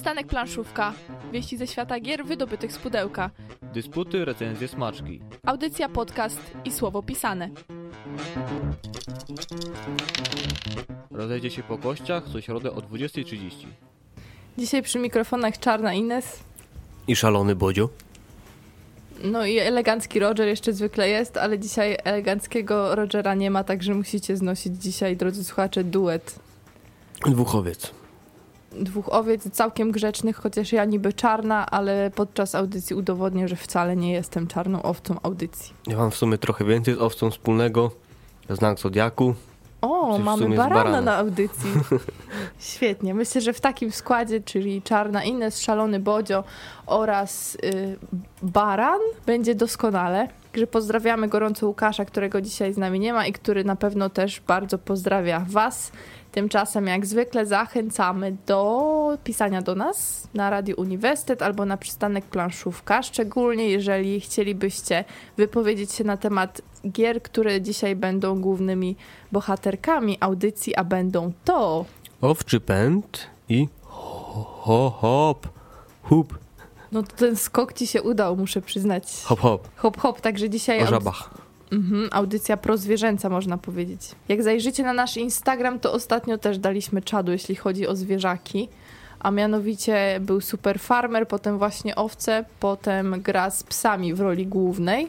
Przystanek Planszówka. Wieści ze świata gier wydobytych z pudełka. Dysputy, recenzje, smaczki. Audycja, podcast i słowo pisane. Rozejdzie się po kościach co środę o 20.30. Dzisiaj przy mikrofonach Czarna Ines. I szalony Bodzio. No i elegancki Roger jeszcze zwykle jest, ale dzisiaj eleganckiego Rogera nie ma, także musicie znosić dzisiaj, drodzy słuchacze, duet Dwuchowiec. Dwóch owiec całkiem grzecznych, chociaż ja niby czarna, ale podczas audycji udowodnię, że wcale nie jestem czarną owcą audycji. Ja mam w sumie trochę więcej z owcą wspólnego. Znak Zodiaku. O, mamy barana barana. na audycji. Świetnie. Myślę, że w takim składzie, czyli Czarna Ines, Szalony Bodzio oraz y, Baran będzie doskonale. Także pozdrawiamy gorąco Łukasza, którego dzisiaj z nami nie ma i który na pewno też bardzo pozdrawia Was. Tymczasem, jak zwykle, zachęcamy do pisania do nas na Radio Uniwersytet albo na przystanek Planszówka, szczególnie jeżeli chcielibyście wypowiedzieć się na temat gier, które dzisiaj będą głównymi bohaterkami audycji, a będą to Owczy pęd i ho, ho hop. Hup. No to ten skok ci się udał, muszę przyznać. Hop hop. Hop, hop, także dzisiaj O żabach. Mhm, audycja prozwierzęca, można powiedzieć. Jak zajrzycie na nasz Instagram, to ostatnio też daliśmy czadu, jeśli chodzi o zwierzaki. A mianowicie był Super Farmer, potem właśnie owce, potem gra z psami w roli głównej.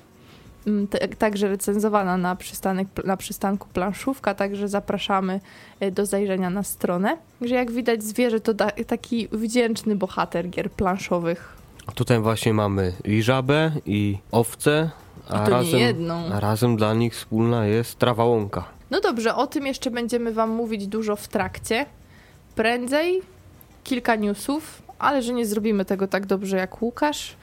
Mm, Także recenzowana na, przystanek, na przystanku planszówka, także zapraszamy e, do zajrzenia na stronę. Że jak widać zwierzę to taki wdzięczny bohater gier planszowych. Tutaj właśnie mamy i żabę, i owce. A A, to razem, nie jedną. a razem dla nich wspólna jest trawa łąka. No dobrze, o tym jeszcze będziemy Wam mówić dużo w trakcie. Prędzej kilka newsów, ale że nie zrobimy tego tak dobrze jak Łukasz,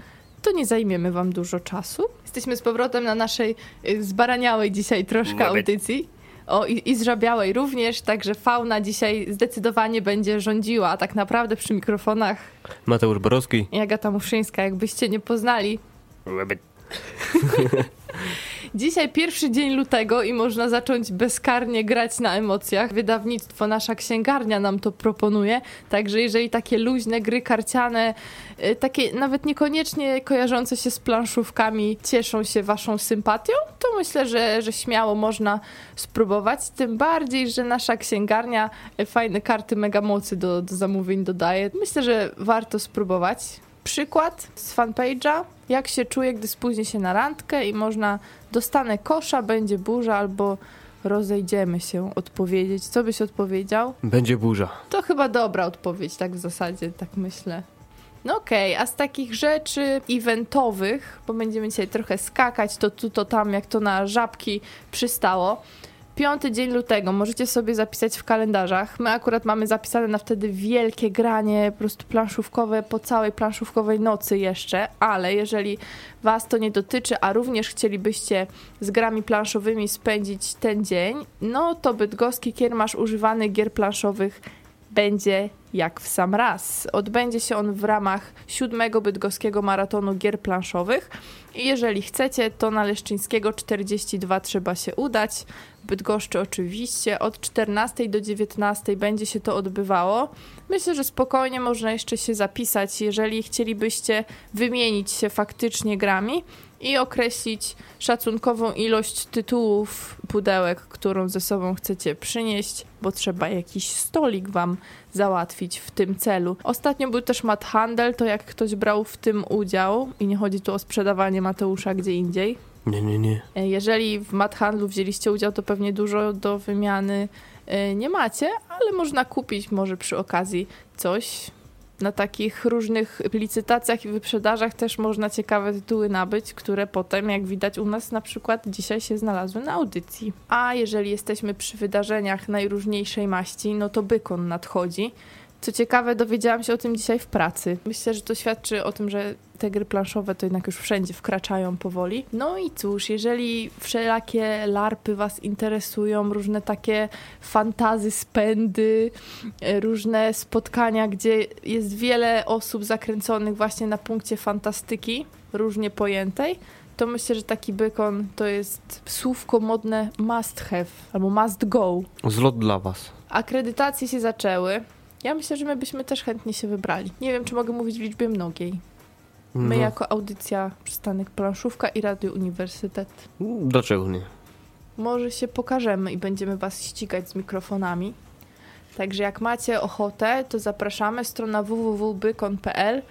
to nie zajmiemy Wam dużo czasu. Jesteśmy z powrotem na naszej y, zbaraniałej dzisiaj troszkę audycji. O, i, i zżabiałej również, także fauna dzisiaj zdecydowanie będzie rządziła. A tak naprawdę przy mikrofonach Mateusz Borowski. i Agata Muszyńska, jakbyście nie poznali, Dzisiaj pierwszy dzień lutego i można zacząć bezkarnie grać na emocjach. Wydawnictwo Nasza Księgarnia nam to proponuje. Także jeżeli takie luźne gry karciane, y, takie nawet niekoniecznie kojarzące się z planszówkami cieszą się waszą sympatią, to myślę, że, że śmiało można spróbować. Tym bardziej, że Nasza Księgarnia y, fajne karty mega mocy do, do zamówień dodaje. Myślę, że warto spróbować. Przykład z fanpage'a. Jak się czuję, gdy spóźnię się na randkę i można dostanę kosza, będzie burza albo rozejdziemy się odpowiedzieć. Co byś odpowiedział? Będzie burza. To chyba dobra odpowiedź, tak w zasadzie, tak myślę. No okej, a z takich rzeczy eventowych, bo będziemy dzisiaj trochę skakać, to tu, to tam, jak to na żabki przystało. Piąty dzień lutego, możecie sobie zapisać w kalendarzach. My akurat mamy zapisane na wtedy wielkie granie, po prostu planszówkowe, po całej planszówkowej nocy jeszcze, ale jeżeli Was to nie dotyczy, a również chcielibyście z grami planszowymi spędzić ten dzień, no to bydgoski kiermasz używany gier planszowych będzie jak w sam raz. Odbędzie się on w ramach siódmego bydgoskiego maratonu gier planszowych i jeżeli chcecie, to na Leszczyńskiego 42 trzeba się udać. W Bydgoszczy oczywiście od 14 do 19 będzie się to odbywało. Myślę, że spokojnie można jeszcze się zapisać, jeżeli chcielibyście wymienić się faktycznie grami i określić szacunkową ilość tytułów, pudełek, którą ze sobą chcecie przynieść, bo trzeba jakiś stolik wam załatwić w tym celu. Ostatnio był też mat handel, to jak ktoś brał w tym udział i nie chodzi tu o sprzedawanie Mateusza gdzie indziej. Nie, nie, nie. E, Jeżeli w mat handlu wzięliście udział, to pewnie dużo do wymiany e, nie macie, ale można kupić może przy okazji coś. Na takich różnych licytacjach i wyprzedażach też można ciekawe tytuły nabyć, które potem, jak widać u nas na przykład dzisiaj się znalazły na audycji. A jeżeli jesteśmy przy wydarzeniach najróżniejszej maści, no to Bykon nadchodzi. Co ciekawe, dowiedziałam się o tym dzisiaj w pracy. Myślę, że to świadczy o tym, że te gry planszowe to jednak już wszędzie wkraczają powoli. No i cóż, jeżeli wszelakie larpy Was interesują, różne takie fantazy, spędy, e, różne spotkania, gdzie jest wiele osób zakręconych właśnie na punkcie fantastyki, różnie pojętej, to myślę, że taki bykon to jest słówko modne must have albo must go. Zlot dla was. Akredytacje się zaczęły. Ja myślę, że my byśmy też chętnie się wybrali. Nie wiem, czy mogę mówić w liczbie mnogiej. My No, jako audycja Przystanek Planszówka i Radio Uniwersytet. Dlaczego nie? Może się pokażemy i będziemy was ścigać z mikrofonami. Także jak macie ochotę, to zapraszamy strona www.bykon.pl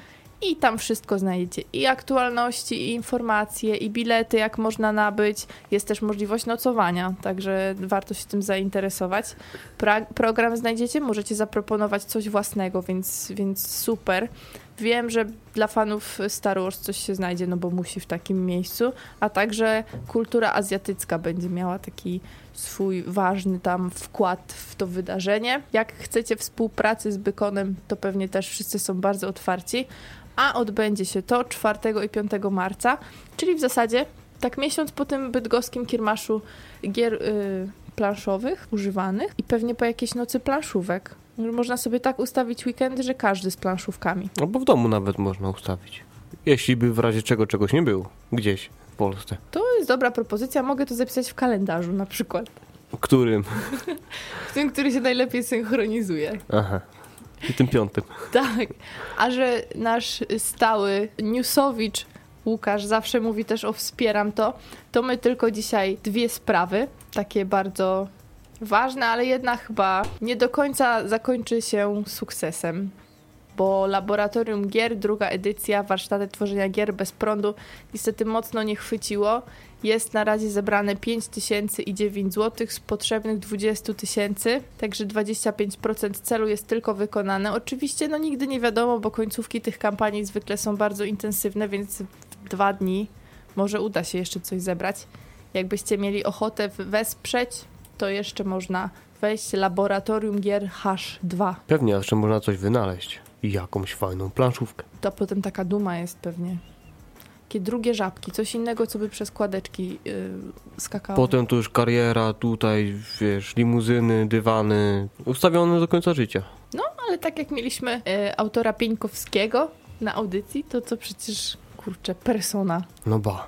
i tam wszystko znajdziecie. I aktualności, i informacje, i bilety, jak można nabyć. Jest też możliwość nocowania, także warto się tym zainteresować. Pra- program znajdziecie, możecie zaproponować coś własnego, więc, więc super. Wiem, że dla fanów Star Wars coś się znajdzie, no bo musi w takim miejscu, a także kultura azjatycka będzie miała taki swój ważny tam wkład w to wydarzenie. Jak chcecie współpracy z Bykonem, to pewnie też wszyscy są bardzo otwarci, a odbędzie się to 4 i 5 marca, czyli w zasadzie tak miesiąc po tym bydgoskim kiermaszu gier y, planszowych, używanych i pewnie po jakiejś nocy planszówek. Można sobie tak ustawić weekendy, że każdy z planszówkami. Albo w domu nawet można ustawić. Jeśli by w razie czego czegoś nie było. Gdzieś w Polsce. To jest dobra propozycja, mogę to zapisać w kalendarzu na przykład. Którym? W tym, który się najlepiej synchronizuje. Aha. I tym piątym. Tak, a że nasz stały newsowicz Łukasz zawsze mówi też o wspieram to, to my tylko dzisiaj dwie sprawy, takie bardzo ważne, ale jedna chyba nie do końca zakończy się sukcesem. Bo Laboratorium Gier, druga edycja, warsztaty tworzenia gier bez prądu, niestety mocno nie chwyciło. Jest na razie zebrane 5 tysięcy i 9 zł z potrzebnych 20 tysięcy, także 25% celu jest tylko wykonane. Oczywiście no nigdy nie wiadomo, bo końcówki tych kampanii zwykle są bardzo intensywne, więc w dwa dni może uda się jeszcze coś zebrać. Jakbyście mieli ochotę wesprzeć, to jeszcze można wejść Laboratorium Gier Hash 2. Pewnie jeszcze można coś wynaleźć. I jakąś fajną planszówkę. To potem taka duma jest pewnie. Takie drugie żabki, coś innego, co by przez kładeczki yy, skakało. Potem to już kariera, tutaj, wiesz, limuzyny, dywany. Ustawione do końca życia. Ale tak jak mieliśmy e, autora Pieńkowskiego na audycji, to to przecież, kurczę, persona. No ba.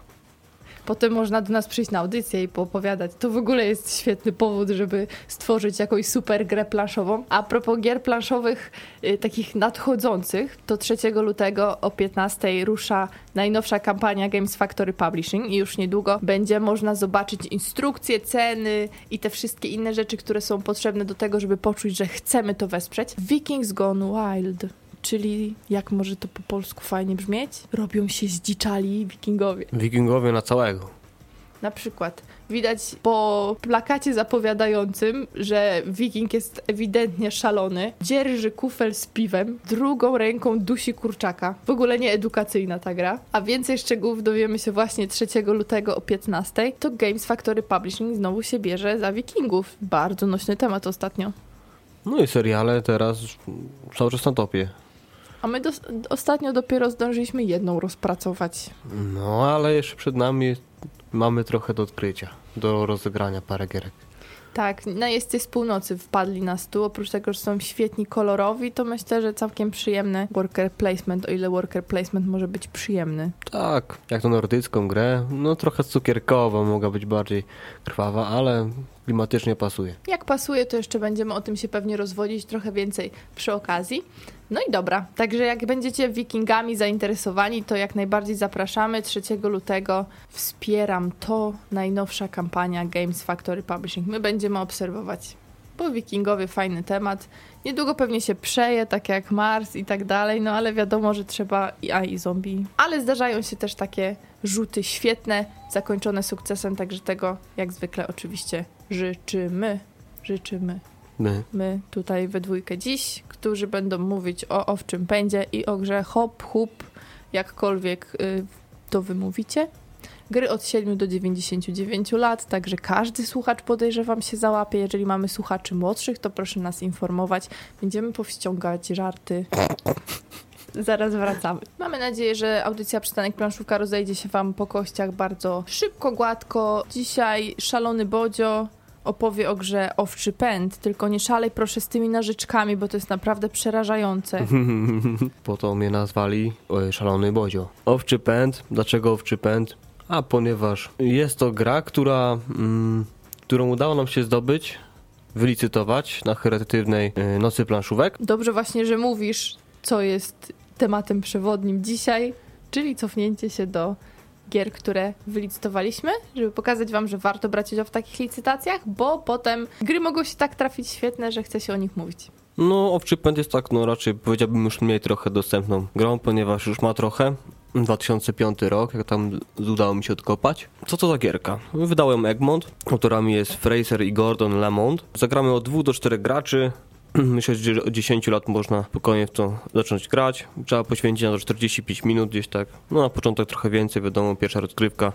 Potem można do nas przyjść na audycję i poopowiadać. To w ogóle jest świetny powód, żeby stworzyć jakąś super grę planszową. A propos gier planszowych, y, takich nadchodzących, to 3 lutego o 15 rusza najnowsza kampania Games Factory Publishing i już niedługo będzie można zobaczyć instrukcje, ceny i te wszystkie inne rzeczy, które są potrzebne do tego, żeby poczuć, że chcemy to wesprzeć. Vikings Gone Wild. Czyli, jak może to po polsku fajnie brzmieć? Robią się zdziczali wikingowie. Wikingowie na całego. Na przykład widać po plakacie zapowiadającym, że wiking jest ewidentnie szalony, dzierży kufel z piwem, drugą ręką dusi kurczaka. W ogóle nie edukacyjna ta gra. A więcej szczegółów dowiemy się właśnie 3 lutego o 15. To Games Factory Publishing znowu się bierze za wikingów. Bardzo nośny temat ostatnio. No i seriale teraz cały czas na topie. A my dos- ostatnio dopiero zdążyliśmy jedną rozpracować. No ale jeszcze przed nami mamy trochę do odkrycia. Do rozegrania parę gierek. Tak, najeźdźcy z północy wpadli na stół. Oprócz tego, że są świetni kolorowi, to myślę, że całkiem przyjemny worker placement, o ile worker placement może być przyjemny. Tak, jak to nordycką grę, no trochę cukierkowa, mogła być bardziej krwawa, ale klimatycznie pasuje. Jak pasuje, to jeszcze będziemy o tym się pewnie rozwodzić trochę więcej przy okazji. No i dobra, także jak będziecie wikingami zainteresowani, to jak najbardziej zapraszamy. 3 lutego wspieram to, najnowsza kampania Games Factory Publishing. My będziemy obserwować, bo wikingowie fajny temat. Niedługo pewnie się przeje, tak jak Mars i tak dalej, no ale wiadomo, że trzeba i a i zombie. Ale zdarzają się też takie rzuty świetne, zakończone sukcesem, także tego jak zwykle oczywiście życzymy. Życzymy My. my tutaj we dwójkę dziś, którzy będą mówić o owczym pędzie i o grze hop, hup, jakkolwiek y, to wymówicie. Gry od 7 do 99 lat, także każdy słuchacz podejrzewam się załapie. Jeżeli mamy słuchaczy młodszych, to proszę nas informować. Będziemy powściągać żarty. Zaraz wracamy. Mamy nadzieję, że audycja Przystanek Planszówka rozejdzie się Wam po kościach bardzo szybko, gładko. Dzisiaj szalony Bodzio opowie o grze Owczy Pęd, tylko nie szalej proszę z tymi narzeczkami, bo to jest naprawdę przerażające. po to mnie nazwali e, Szalony Bodzio. Owczy pęd. Dlaczego owczy pęd? A ponieważ jest to gra, która, mm, którą udało nam się zdobyć wylicytować na charytatywnej y, nocy planszówek. Dobrze właśnie, że mówisz, co jest tematem przewodnim dzisiaj, czyli cofnięcie się do gier, które wylicytowaliśmy, żeby pokazać wam, że warto brać udział w takich licytacjach, bo potem gry mogą się tak trafić świetne, że chce się o nich mówić. No, Owczy Pęd jest tak, no raczej powiedziałbym już mniej trochę dostępną grą, ponieważ już ma trochę. 2005 rok, jak tam udało mi się odkopać. Co to za gierka? Wydałem Egmont, autorami jest Fraser i Gordon Lamont. Zagramy od 2 do 4 graczy. Myślę, że od 10 lat można spokojnie w to zacząć grać. Trzeba poświęcić na to 45 minut gdzieś tak. No na początek trochę więcej, wiadomo, pierwsza rozgrywka.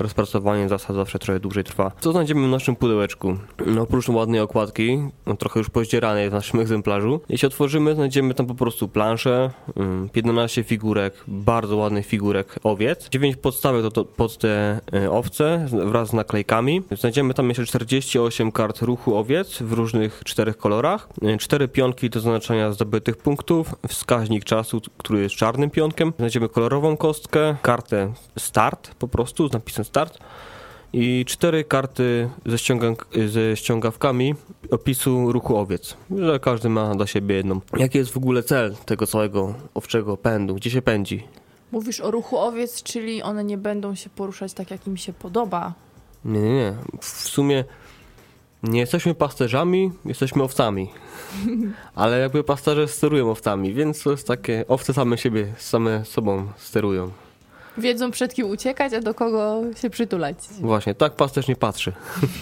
Rozpracowanie zasad zawsze trochę dłużej trwa. Co znajdziemy w naszym pudełeczku? No, oprócz ładnej okładki, no, trochę już poździeranej w naszym egzemplarzu. Jeśli otworzymy, znajdziemy tam po prostu planszę, ym, 11 figurek, bardzo ładnych figurek owiec, 9 podstawek to, to pod te y, owce wraz z naklejkami. Znajdziemy tam jeszcze 48 kart ruchu owiec w różnych czterech kolorach, 4 pionki do zaznaczenia zdobytych punktów, wskaźnik czasu, który jest czarnym pionkiem. Znajdziemy kolorową kostkę, kartę start po prostu z napisem start i cztery karty ze, ściąga- ze ściągawkami opisu ruchu owiec, że każdy ma dla siebie jedną. Jaki jest w ogóle cel tego całego owczego pędu? Gdzie się pędzi? Mówisz o ruchu owiec, czyli one nie będą się poruszać tak, jak im się podoba. Nie, nie, nie. W sumie nie jesteśmy pasterzami, jesteśmy owcami. Ale jakby pasterze sterują owcami, więc to jest takie, owce same siebie, same sobą sterują. Wiedzą przed kim uciekać, a do kogo się przytulać. Właśnie, tak pasterz nie patrzy.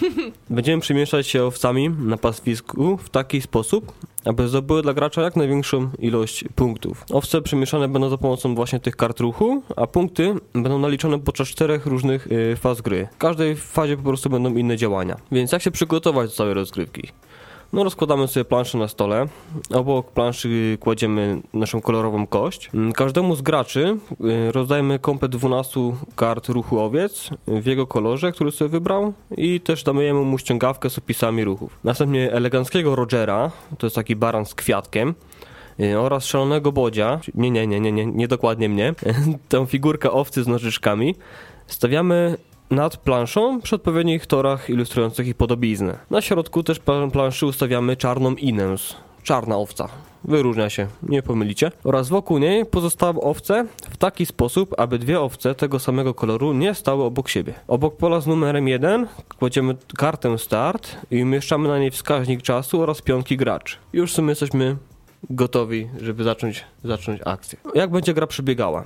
Będziemy przemieszczać się owcami na pastwisku w taki sposób, aby zdobyły dla gracza jak największą ilość punktów. Owce przemieszczane będą za pomocą właśnie tych kart ruchu, a punkty będą naliczone podczas czterech różnych y, faz gry. W każdej fazie po prostu będą inne działania. Więc jak się przygotować do całej rozgrywki? No rozkładamy sobie planszę na stole. Obok planszy kładziemy naszą kolorową kość. Mm, Każdemu z graczy y, rozdajemy komplet 12 kart ruchu owiec w jego kolorze, który sobie wybrał i też dajemy mu ściągawkę z opisami ruchów. Następnie eleganckiego Rogera, to jest taki baran z kwiatkiem, y, oraz szalonego bodzia, nie, nie, nie, nie, nie, nie dokładnie mnie, tę figurkę owcy z nożyczkami, stawiamy nad planszą przy odpowiednich torach ilustrujących ich podobiznę. Na środku też pla- planszy ustawiamy czarną inens, czarna owca. Wyróżnia się, nie pomylicie. Oraz wokół niej pozostałe owce w taki sposób, aby dwie owce tego samego koloru nie stały obok siebie. Obok pola z numerem 1 kładziemy kartę start i umieszczamy na niej wskaźnik czasu oraz pionki graczy. Już w sumie jesteśmy gotowi, żeby zacząć, zacząć akcję. Jak będzie gra przebiegała?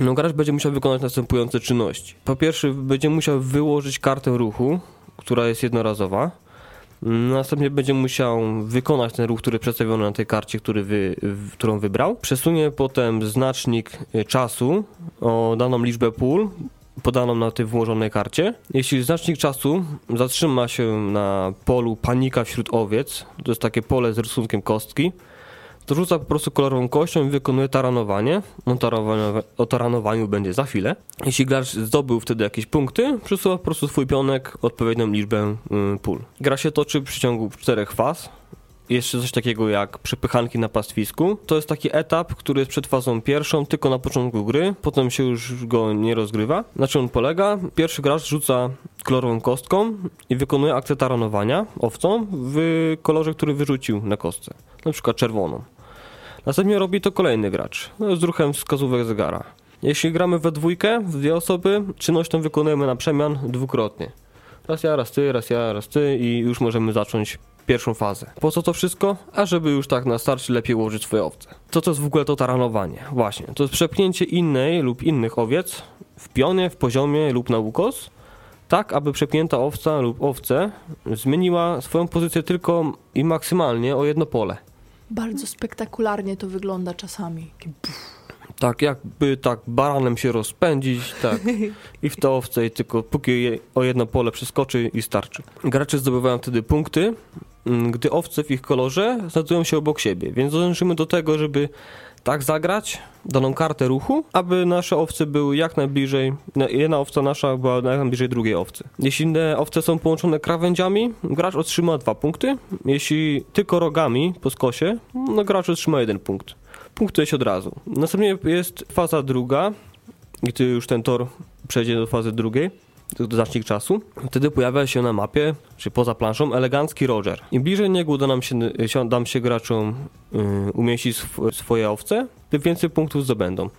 No, gracz będzie musiał wykonać następujące czynności. Po pierwsze, będzie musiał wyłożyć kartę ruchu, która jest jednorazowa. Następnie będzie musiał wykonać ten ruch, który przedstawiony na tej karcie, który wy, którą wybrał. Przesunie potem znacznik y, czasu o daną liczbę pól, podaną na tej włożonej karcie. Jeśli znacznik czasu zatrzyma się na polu panika wśród owiec, to jest takie pole z rysunkiem kostki, to rzuca po prostu kolorową kością i wykonuje taranowanie. O, taranowa- o taranowaniu będzie za chwilę. Jeśli gracz zdobył wtedy jakieś punkty, przesuwa po prostu swój pionek odpowiednią liczbę y, pól. Gra się toczy w przeciągu czterech faz. Jeszcze coś takiego jak przepychanki na pastwisku. To jest taki etap, który jest przed fazą pierwszą, tylko na początku gry, potem się już go nie rozgrywa. Na czym on polega? Pierwszy gracz rzuca kolorową kostką i wykonuje akcję taranowania owcą w kolorze, który wyrzucił na kostce, na przykład czerwoną. Następnie robi to kolejny gracz, no, z ruchem wskazówek zegara. Jeśli gramy we dwójkę, w dwie osoby, czynność tę wykonujemy na przemian dwukrotnie. Raz ja, raz ty, raz ja, raz ty i już możemy zacząć pierwszą fazę. Po co to wszystko? A żeby już tak na starcie lepiej ułożyć swoje owce. To co jest w ogóle to taranowanie? Właśnie, to jest przepchnięcie innej lub innych owiec w pionie, w poziomie lub na ukos, tak aby przepchnięta owca lub owce zmieniła swoją pozycję tylko i maksymalnie o jedno pole. Bardzo spektakularnie to wygląda czasami. Tak, jakby tak baranem się rozpędzić, tak. I w te owce i tylko póki je o jedno pole przeskoczy i starczy. Gracze zdobywają wtedy punkty, mm, gdy owce w ich kolorze znajdują się obok siebie, więc dążymy do tego, żeby tak zagrać daną kartę ruchu, aby nasze owce były jak najbliżej, na- jedna owca nasza była jak najbliżej drugiej owcy. Jeśli te owce są połączone krawędziami, gracz otrzyma dwa punkty. Jeśli tylko rogami po skosie, no gracz otrzyma jeden punkt. Punktuje się od razu. Następnie jest faza druga, gdy już ten tor przejdzie do fazy drugiej. Znacznik czasu, wtedy pojawia się na mapie, czy poza planszą, elegancki Roger. Im bliżej niego uda nam się, nam się graczom y, umieścić sw swoje owce, tym więcej punktów zdobędą.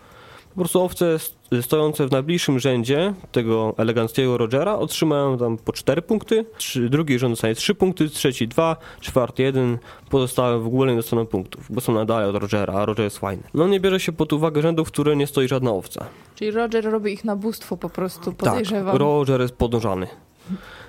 Po prostu owce stojące w najbliższym rzędzie tego eleganckiego Rogera otrzymają tam po 4 punkty, trzy, drugi rząd dostanie 3 punkty, trzeci 2, czwarty 1, pozostałe w ogóle nie dostaną punktów, bo są nadal od Rogera, a Roger jest fajny. No nie bierze się pod uwagę rzędów, w które nie stoi żadna owca. Czyli Roger robi ich na bóstwo po prostu, podejrzewam. Tak, Roger jest podążany.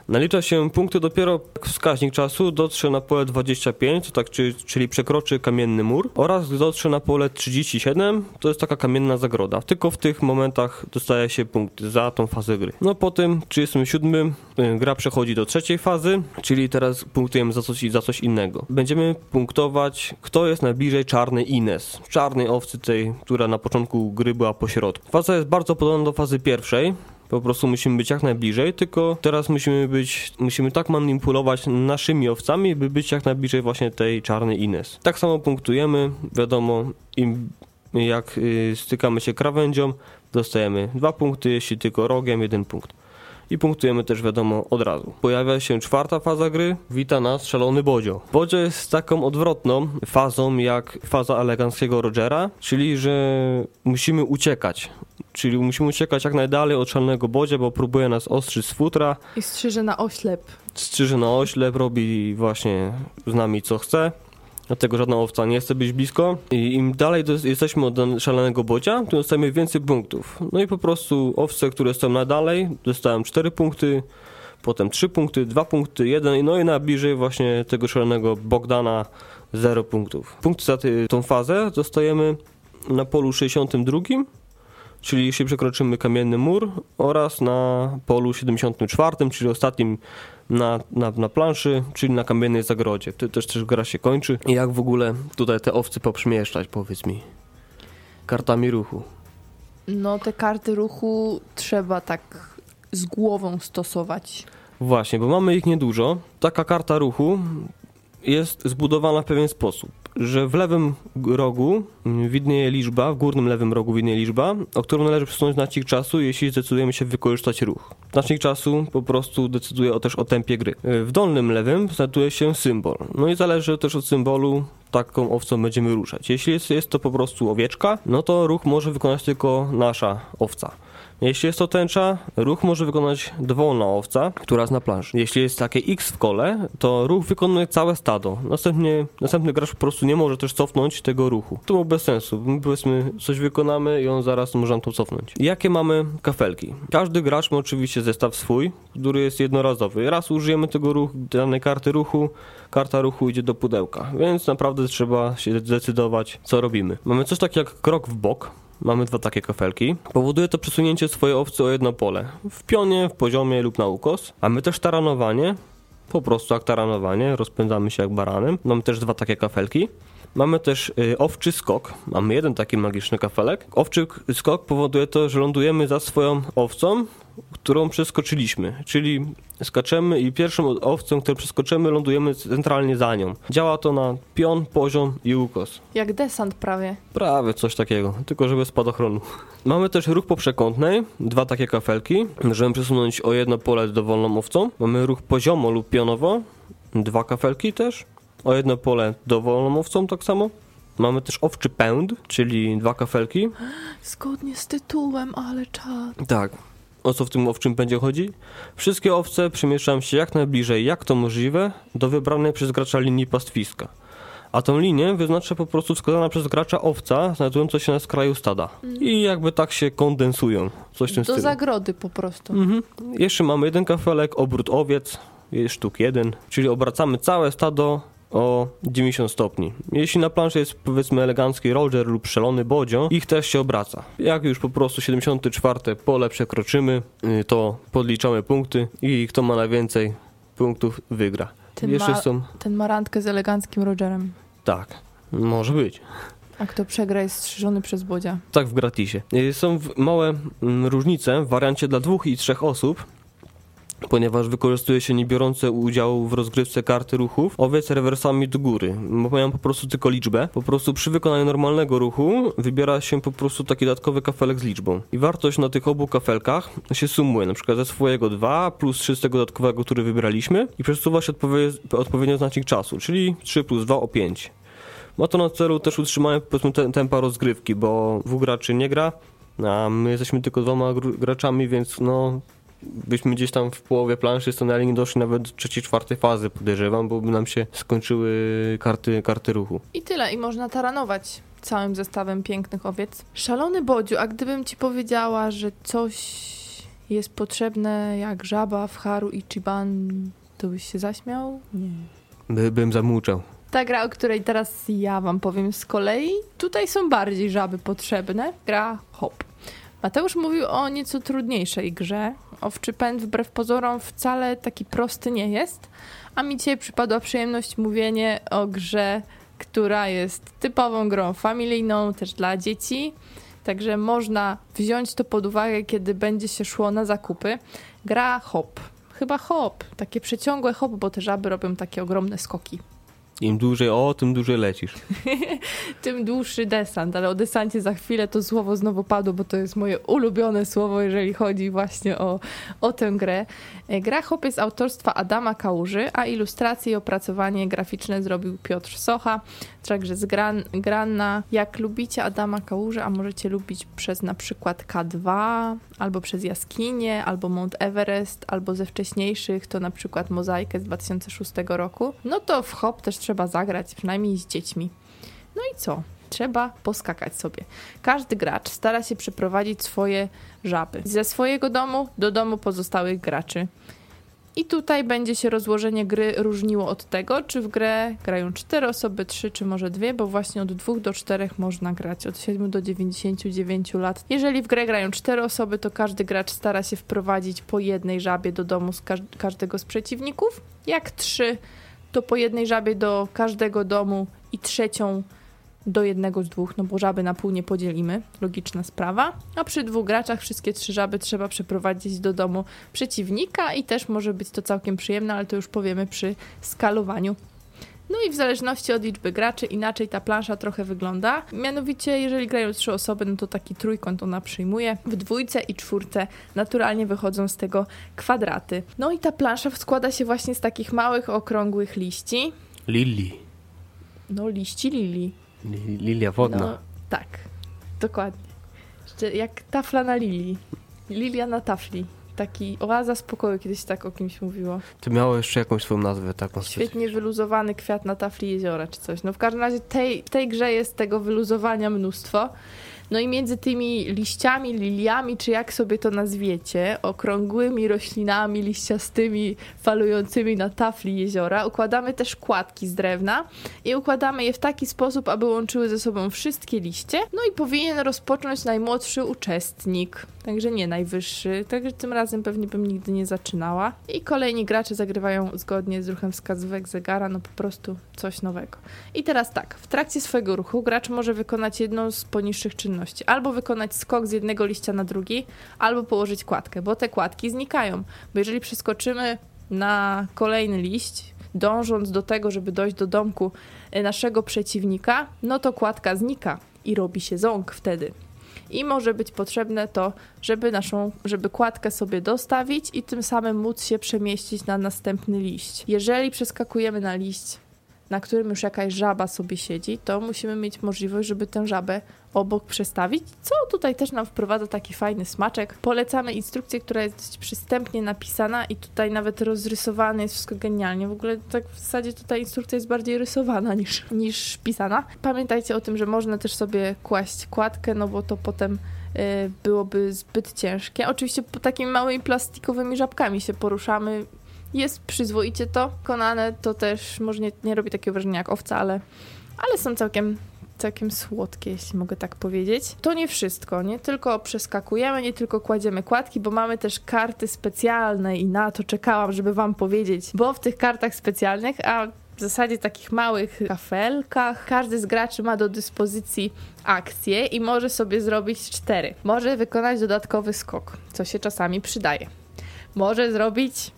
Nalicza się punkty dopiero jak wskaźnik czasu dotrze na pole 25, tak, czyli, czyli przekroczy kamienny mur, oraz gdy dotrze na pole 37, to jest taka kamienna zagroda. Tylko w tych momentach dostaje się punkty za tą fazę gry. No po tym 37 y, gra przechodzi do trzeciej fazy, czyli teraz punktujemy za coś, za coś innego. Będziemy punktować, kto jest najbliżej czarnej Ines, czarnej owcy tej, która na początku gry była po środku. Faza jest bardzo podobna do fazy pierwszej, po prostu musimy być jak najbliżej, tylko teraz musimy być, musimy tak manipulować naszymi owcami, by być jak najbliżej właśnie tej czarnej Ines. Tak samo punktujemy, wiadomo, im jak y, stykamy się krawędzią, dostajemy dwa punkty, jeśli tylko rogiem, jeden punkt. I punktujemy też wiadomo od razu. Pojawia się czwarta faza gry, wita nas szalony Bodzio. Bodzio jest taką odwrotną fazą jak faza eleganckiego Rogera, czyli że musimy uciekać. Czyli musimy uciekać jak najdalej od szalonego Bodzia, bo próbuje nas ostrzyć z futra. I strzyże na oślep. Strzyże na oślep, robi właśnie z nami co chce. Dlatego żadna owca nie chce być blisko. I im dalej jesteśmy od szalonego bocia, tym dostajemy więcej punktów. No i po prostu owce, które są na dalej, dostałem 4 punkty, potem 3 punkty, 2 punkty, 1, no i na bliżej właśnie tego szalonego Bogdana 0 punktów. Punkty za tą fazę dostajemy na polu 62 czyli jeśli przekroczymy kamienny mur oraz na polu 74, czyli ostatnim na, na, na planszy, czyli na kamiennej zagrodzie. Wtedy też, też gra się kończy. I jak w ogóle tutaj te owce poprzemieszczać, powiedz mi? Kartami ruchu. No te karty ruchu trzeba tak z głową stosować. Właśnie, bo mamy ich niedużo. Taka karta ruchu jest zbudowana w pewien sposób że w lewym rogu widnieje liczba, w górnym lewym rogu widnieje liczba, o którą należy przesunąć znacznik czasu, jeśli zdecydujemy się wykorzystać ruch. Znacznik czasu po prostu decyduje też o tempie gry. W dolnym lewym znajduje się symbol. No i zależy też od symbolu, taką owcą będziemy ruszać. Jeśli jest, jest to po prostu owieczka, no to ruch może wykonać tylko nasza owca. Jeśli jest to tęcza, ruch może wykonać dowolna owca, która jest na planszy. Jeśli jest takie X w kole, to ruch wykonuje całe stado. Następnie, następny gracz po prostu nie może też cofnąć tego ruchu. To było bez sensu. My powiedzmy, coś wykonamy i on zaraz może nam to cofnąć. Jakie mamy kafelki? Każdy gracz ma oczywiście zestaw swój, który jest jednorazowy. Raz użyjemy tego ruchu, danej karty ruchu, karta ruchu idzie do pudełka, więc naprawdę trzeba się zdecydować, co robimy. Mamy coś takiego jak krok w bok, Mamy dwa takie kafelki. Powoduje to przesunięcie swojej owcy o jedno pole. W pionie, w poziomie lub na ukos. Mamy też taranowanie. Po prostu jak taranowanie. Rozpędzamy się jak baranem. Mamy też dwa takie kafelki. Mamy też y, owczy skok. Mamy jeden taki magiczny kafelek. Owczy skok powoduje to, że lądujemy za swoją owcą którą przeskoczyliśmy, czyli skaczemy i pierwszą owcą, którą przeskoczymy, lądujemy centralnie za nią. Działa to na pion, poziom i ukos. Jak desant prawie. Prawie coś takiego, tylko żeby spadochronu. Mamy też ruch po przekątnej, dwa takie kafelki, możemy przesunąć o jedno pole dowolną owcą. Mamy ruch poziomo lub pionowo, dwa kafelki też, o jedno pole dowolną owcą tak samo. Mamy też owczy pęd, czyli dwa kafelki. Zgodnie z tytułem, ale czad. Tak, o co w tym owczym będzie chodzi? Wszystkie owce przemieszczają się jak najbliżej, jak to możliwe, do wybranej przez gracza linii pastwiska. A tą linię wyznacza po prostu wskazana przez gracza owca znajdująca się na skraju stada. Mm. I jakby tak się kondensują. Coś w tym do stylu. zagrody po prostu. Mhm. Jeszcze mamy jeden kafelek, obrót owiec, sztuk jeden, czyli obracamy całe stado o 90 stopni. Jeśli na planszy jest powiedzmy elegancki Roger lub szelony Bodzio, ich też się obraca. Jak już po prostu 74 pole przekroczymy, y, to podliczamy punkty i kto ma najwięcej punktów wygra. Ten, Jeszcze ma, są... ten ma randkę z eleganckim Rogerem. Tak, może być. A kto przegra jest strzyżony przez Bodzia. Tak, w gratisie. Y, są małe mm, różnice w wariancie dla dwóch i trzech osób. Ponieważ wykorzystuje się niebiorące udziału w rozgrywce karty ruchów owiec rewersami do góry. Bo mają po prostu tylko liczbę. Po prostu przy wykonaniu normalnego ruchu wybiera się po prostu taki dodatkowy kafelek z liczbą. I wartość na tych obu kafelkach się sumuje, na przykład ze swojego 2 plus 3 z tego dodatkowego, który wybraliśmy i przesuwa się odpowie- odpowiednio znacznik czasu, czyli 3 plus 2 o 5. Ma to na celu też utrzymanie powiedzmy te- tempa rozgrywki, bo dwóch graczy nie gra, a my jesteśmy tylko dwoma gr- graczami, więc no byśmy gdzieś tam w połowie planszy stanęli, nie doszli nawet do trzeciej, czwartej fazy, podejrzewam, bo by nam się skończyły karty, karty ruchu. I tyle, i można taranować całym zestawem pięknych owiec. Szalony Bodziu, a gdybym ci powiedziała, że coś jest potrzebne jak żaba w Haru i Chiban, to byś się zaśmiał? Nie. By, bym zamłuczał. Ta gra, o której teraz ja wam powiem z kolei, tutaj są bardziej żaby potrzebne. Gra hop. Mateusz mówił o nieco trudniejszej grze. Owczy pęd wbrew pozorom wcale taki prosty nie jest, a mi dzisiaj przypadła przyjemność mówienie o grze, która jest typową grą familijną, też dla dzieci. Także można wziąć to pod uwagę, kiedy będzie się szło na zakupy. Gra hop. Chyba hop. Takie przeciągłe hop, bo te żaby robią takie ogromne skoki. Im dłużej o, tym dłużej lecisz. tym dłuższy desant, ale o desancie za chwilę to słowo znowu padło, bo to jest moje ulubione słowo, jeżeli chodzi właśnie o, o tę grę. E, Gra Hop jest autorstwa Adama Kałuży, a ilustracje i opracowanie graficzne zrobił Piotr Socha. Także zgran, grana, jak lubicie Adama Kałuży, a możecie lubić przez na przykład K2, albo przez Jaskinię, albo Mount Everest, albo ze wcześniejszych, to na przykład Mozaikę z 2006 roku, no to w Hop też trzeba zagrać, przynajmniej z dziećmi. No i co? Trzeba poskakać sobie. Każdy gracz stara się przeprowadzić swoje żaby ze swojego domu do domu pozostałych graczy. I tutaj będzie się rozłożenie gry różniło od tego, czy w grę grają 4 osoby, 3 czy może 2, bo właśnie od 2 do 4 można grać, od 7 do 99 lat. Jeżeli w grę grają 4 osoby, to każdy gracz stara się wprowadzić po jednej żabie do domu z każ każdego z przeciwników. Jak 3, to po jednej żabie do każdego domu i trzecią do jednego z dwóch, no bo żaby na pół nie podzielimy, logiczna sprawa. A przy dwóch graczach wszystkie trzy żaby trzeba przeprowadzić do domu przeciwnika i też może być to całkiem przyjemne, ale to już powiemy przy skalowaniu. No i w zależności od liczby graczy inaczej ta plansza trochę wygląda. Mianowicie, jeżeli grają trzy osoby, no to taki trójkąt ona przyjmuje. W dwójce i czwórce naturalnie wychodzą z tego kwadraty. No i ta plansza składa się właśnie z takich małych, okrągłych liści. Lili. No, liści lilii. Li- Lilia wodna. No, tak, dokładnie. Jeszcze jak tafla na lilii. Lilia na tafli. Taki oaza spokoju, kiedyś tak o kimś mówiło. To miało jeszcze jakąś swoją nazwę taką Świetnie wyluzowany kwiat na tafli jeziora czy coś. No w każdym razie tej, tej grze jest tego wyluzowania mnóstwo. No i między tymi liściami, liliami, czy jak sobie to nazwiecie, okrągłymi roślinami liściastymi falującymi na tafli jeziora, układamy też kładki z drewna i układamy je w taki sposób, aby łączyły ze sobą wszystkie liście. No i powinien rozpocząć najmłodszy uczestnik, także nie najwyższy, także tym razem pewnie bym nigdy nie zaczynała. I kolejni gracze zagrywają zgodnie z ruchem wskazówek zegara, no po prostu coś nowego. I teraz tak, w trakcie swojego ruchu gracz może wykonać jedną z poniższych czynności. Albo wykonać skok z jednego liścia na drugi, albo położyć kładkę, bo te kładki znikają. Bo jeżeli przeskoczymy na kolejny liść, dążąc do tego, żeby dojść do domku e, naszego przeciwnika, no to kładka znika i robi się ząg wtedy. I może być potrzebne to, żeby naszą, żeby kładkę sobie dostawić i tym samym móc się przemieścić na następny liść. Jeżeli przeskakujemy na liść, na którym już jakaś żaba sobie siedzi, to musimy mieć możliwość, żeby tę żabę obok przestawić, co tutaj też nam wprowadza taki fajny smaczek. Polecamy instrukcję, która jest dość przystępnie napisana i tutaj nawet rozrysowane jest wszystko genialnie. W ogóle tak w zasadzie tutaj instrukcja jest bardziej rysowana niż, niż pisana. Pamiętajcie o tym, że można też sobie kłaść kładkę, no bo to potem y, byłoby zbyt ciężkie. Oczywiście po takimi małymi plastikowymi żabkami się poruszamy. Jest przyzwoicie to wykonane, to też może nie, nie robi takiego wrażenia jak owca, ale, ale są całkiem całkiem słodkie, jeśli mogę tak powiedzieć. To nie wszystko, nie tylko przeskakujemy, nie tylko kładziemy kładki, bo mamy też karty specjalne i na to czekałam, żeby wam powiedzieć, bo w tych kartach specjalnych, a w zasadzie takich małych kafelkach, każdy z graczy ma do dyspozycji akcję i może sobie zrobić cztery. Może wykonać dodatkowy skok, co się czasami przydaje. może zrobić,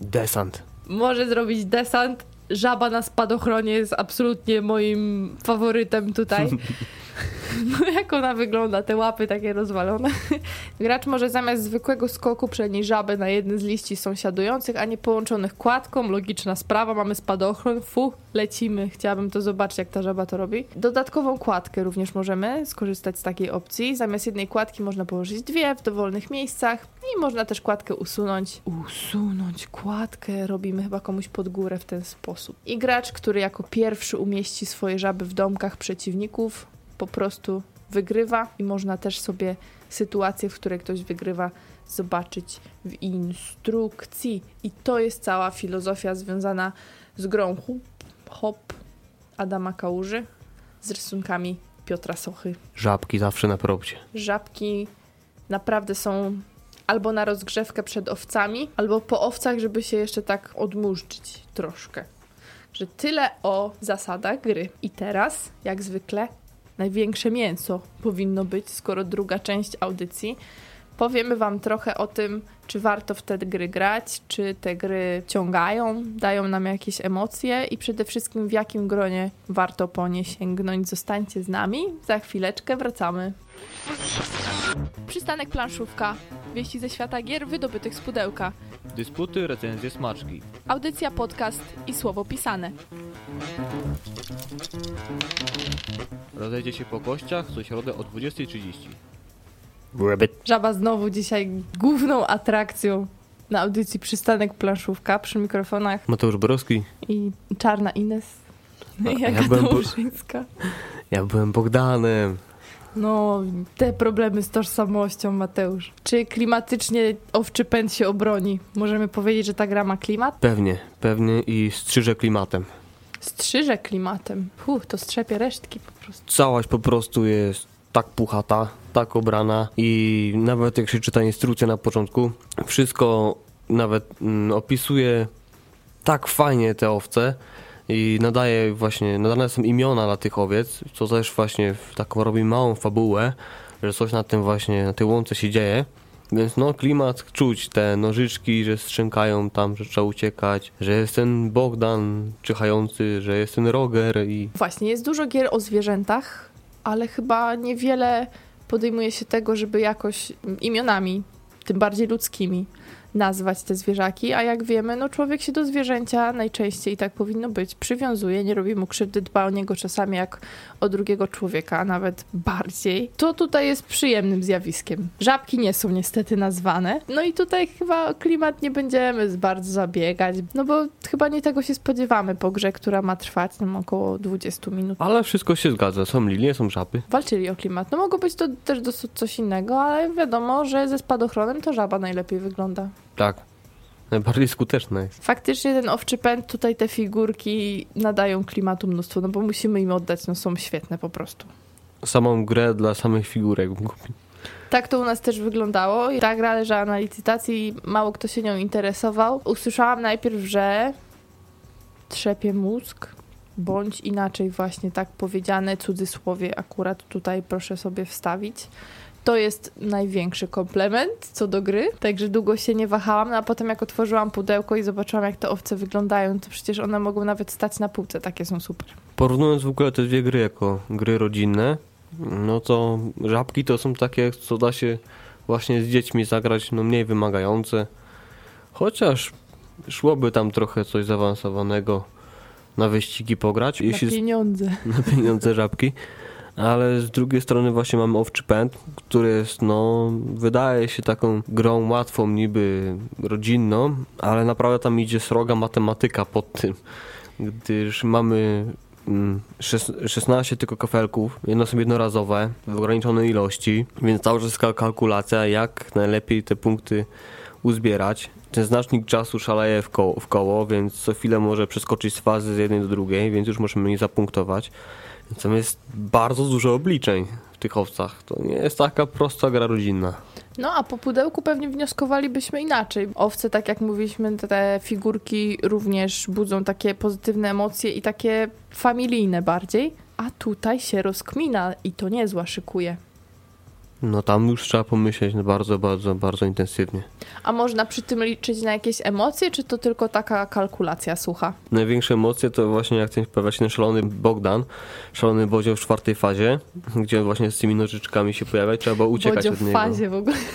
Desant. może zrobić desant. Żaba na spadochronie jest absolutnie moim faworytem tutaj. No jak ona wygląda, te łapy takie rozwalone. Gracz może zamiast zwykłego skoku przenieść żabę na jeden z liści sąsiadujących, a nie połączonych kładką. Logiczna sprawa, mamy spadochron, fu, lecimy. Chciałabym to zobaczyć, jak ta żaba to robi. Dodatkową kładkę również możemy skorzystać z takiej opcji. Zamiast jednej kładki można położyć dwie w dowolnych miejscach i można też kładkę usunąć. Usunąć kładkę robimy chyba komuś pod górę w ten sposób. I gracz, który jako pierwszy umieści swoje żaby w domkach przeciwników, po prostu wygrywa i można też sobie sytuację, w której ktoś wygrywa, zobaczyć w instrukcji. I to jest cała filozofia związana z grą Hop, hop Adama Kałuży z rysunkami Piotra Sochy. Żabki zawsze na propcie. Żabki naprawdę są albo na rozgrzewkę przed owcami, albo po owcach, żeby się jeszcze tak odmurzyć troszkę. Że tyle o zasadach gry. I teraz, jak zwykle, największe mięso powinno być, skoro druga część audycji. Powiemy Wam trochę o tym, czy warto w te gry grać, czy te gry ciągają, dają nam jakieś emocje i przede wszystkim w jakim gronie warto po nie sięgnąć. Zostańcie z nami, za chwileczkę wracamy. Przystanek planszówka. Wieści ze świata gier wydobytych z pudełka. Dysputy, recenzje, smaczki. Audycja, podcast i słowo pisane. Rozejdzie się po kościach co środę o 20.30. Rabbit. Żaba znowu dzisiaj główną atrakcją na audycji Przystanek Planszówka przy mikrofonach Mateusz Borowski. i Czarna Ines. A, ja byłem. Ja byłem Bogdanem. No, te problemy z tożsamością, Mateusz. Czy klimatycznie owczy pęd się obroni? Możemy powiedzieć, że ta gra ma klimat? Pewnie, pewnie i strzyże klimatem. Strzyże klimatem. Puh, to strzepie resztki po prostu. Całość po prostu jest tak puchata, tak obrana i nawet jak się czyta instrukcję na początku, wszystko nawet mm, opisuje tak fajnie te owce i nadaje właśnie, nadane są imiona dla tych owiec, co też właśnie taką robi małą fabułę, że coś na tym właśnie, na tej łące się dzieje. Więc no klimat czuć, te nożyczki, że strzękają tam, że trzeba uciekać, że jest ten Bogdan czyhający, że jest ten Roger i Właśnie, jest dużo gier o zwierzętach, ale chyba niewiele podejmuje się tego, żeby jakoś imionami, tym bardziej ludzkimi, nazwać te zwierzaki, a jak wiemy, no człowiek się do zwierzęcia najczęściej tak powinno być, przywiązuje, nie robi mu krzywdy, dba o niego czasami jak o drugiego człowieka, a nawet bardziej. To tutaj jest przyjemnym zjawiskiem. Żabki nie są niestety nazwane, no i tutaj chyba klimat nie będziemy bardzo zabiegać, no bo chyba nie tego się spodziewamy po grze, która ma trwać nam około 20 minut. Ale wszystko się zgadza. Są lilie, są żaby. Walczyli o klimat. No mogło być to też dosyć coś innego, ale wiadomo, że ze spadochronem to żaba najlepiej wygląda. Tak. Najbardziej skuteczne jest. Faktycznie ten owczy pęd, tutaj te figurki nadają klimatu mnóstwo, no bo musimy im oddać, no są świetne po prostu. Samą grę dla samych figurek kupił. Tak to u nas też wyglądało. I Ta gra leżała na licytacji mało kto się nią interesował. Usłyszałam najpierw, że trzepie mózg, bądź inaczej właśnie tak powiedziane, cudzysłowie akurat tutaj proszę sobie wstawić. To jest największy komplement co do gry, także długo się nie wahałam, no a potem jak otworzyłam pudełko i zobaczyłam jak te owce wyglądają, to przecież one mogą nawet stać na półce, takie są super. Porównując w ogóle te dwie gry jako gry rodzinne, no to żabki to są takie, co da się właśnie z dziećmi zagrać, no mniej wymagające. Chociaż szłoby tam trochę coś zaawansowanego na wyścigi pograć, jeśli Na pieniądze. na pieniądze żabki. Ale z drugiej strony właśnie mamy Owczy Pęd, który jest, no, wydaje się taką grą łatwą, niby rodzinną, ale naprawdę tam idzie sroga matematyka pod tym, gdyż mamy mm, szes- 16 tylko kafelków, jedno są jednorazowe, w ograniczonej ilości, więc cały czas jest kal- kalkulacja, jak najlepiej te punkty uzbierać. Ten znacznik czasu szaleje w koło, w koło, więc co chwilę może przeskoczyć z fazy z jednej do drugiej, więc już możemy nie zapunktować. Więc tam jest bardzo dużo obliczeń w tych owcach. To nie jest taka prosta gra rodzinna. No a po pudełku pewnie wnioskowalibyśmy inaczej. Owce, tak jak mówiliśmy, te- figurki również budzą takie pozytywne emocje i takie familijne bardziej. A tutaj się rozkmina i to niezła szykuje. No tam już trzeba pomyśleć no bardzo, bardzo, bardzo intensywnie. A można przy tym liczyć na jakieś emocje, czy to tylko taka kalkulacja sucha? Największe emocje to właśnie jak ten pojawia się ten szalony Bogdan, szalony Bodzio w czwartej fazie, gdzie właśnie z tymi nożyczkami się pojawia i trzeba było uciekać Bodzio od w niego. fazie w ogóle.